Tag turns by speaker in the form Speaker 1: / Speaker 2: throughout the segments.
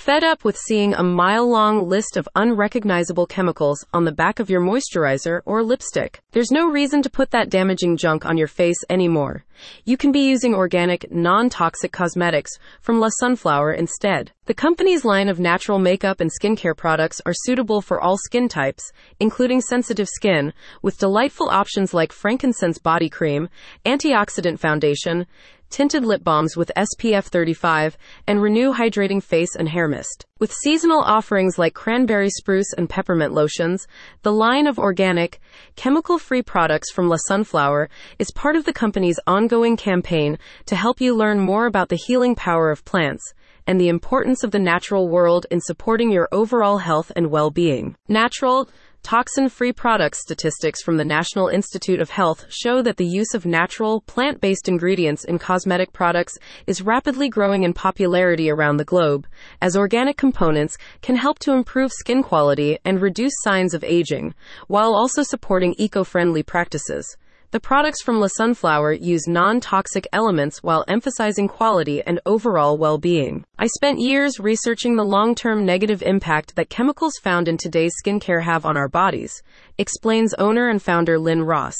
Speaker 1: Fed up with seeing a mile long list of unrecognizable chemicals on the back of your moisturizer or lipstick? There's no reason to put that damaging junk on your face anymore. You can be using organic, non toxic cosmetics from La Sunflower instead. The company's line of natural makeup and skincare products are suitable for all skin types, including sensitive skin, with delightful options like frankincense body cream, antioxidant foundation, tinted lip balms with SPF 35, and Renew Hydrating Face and Hair Mist. With seasonal offerings like cranberry spruce and peppermint lotions, the line of organic, chemical free products from La Sunflower is part of the company's ongoing campaign to help you learn more about the healing power of plants and the importance of the natural world in supporting your overall health and well being. Natural, Toxin free products statistics from the National Institute of Health show that the use of natural, plant based ingredients in cosmetic products is rapidly growing in popularity around the globe, as organic components can help to improve skin quality and reduce signs of aging, while also supporting eco friendly practices. The products from La Sunflower use non toxic elements while emphasizing quality and overall well being. I spent years researching the long term negative impact that chemicals found in today's skincare have on our bodies, explains owner and founder Lynn Ross.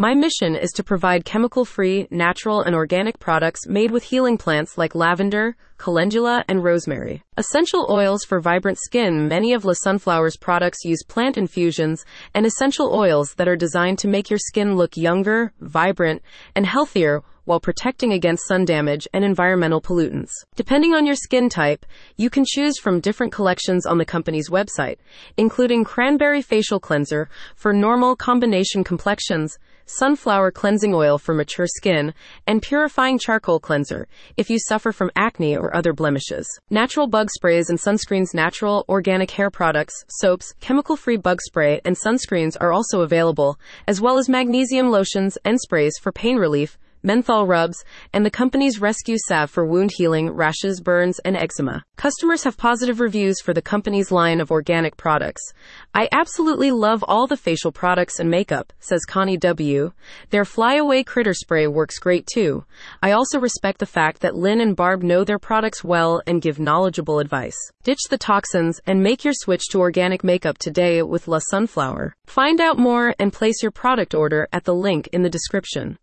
Speaker 1: My mission is to provide chemical free, natural, and organic products made with healing plants like lavender, calendula, and rosemary. Essential oils for vibrant skin. Many of La Sunflower's products use plant infusions and essential oils that are designed to make your skin look younger, vibrant, and healthier while protecting against sun damage and environmental pollutants. Depending on your skin type, you can choose from different collections on the company's website, including cranberry facial cleanser for normal combination complexions, sunflower cleansing oil for mature skin, and purifying charcoal cleanser if you suffer from acne or other blemishes. Natural bug sprays and sunscreens, natural organic hair products, soaps, chemical free bug spray, and sunscreens are also available, as well as magnesium lotions and sprays for pain relief menthol rubs, and the company's rescue salve for wound healing, rashes, burns, and eczema. Customers have positive reviews for the company's line of organic products. I absolutely love all the facial products and makeup, says Connie W. Their flyaway critter spray works great too. I also respect the fact that Lynn and Barb know their products well and give knowledgeable advice. Ditch the toxins and make your switch to organic makeup today with La Sunflower. Find out more and place your product order at the link in the description.